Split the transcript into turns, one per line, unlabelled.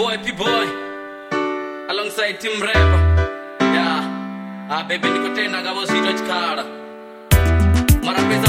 boy P-boy alongside Team Rapper. Yeah. Ah baby niko tena ngabo zito chikala. Mara pesa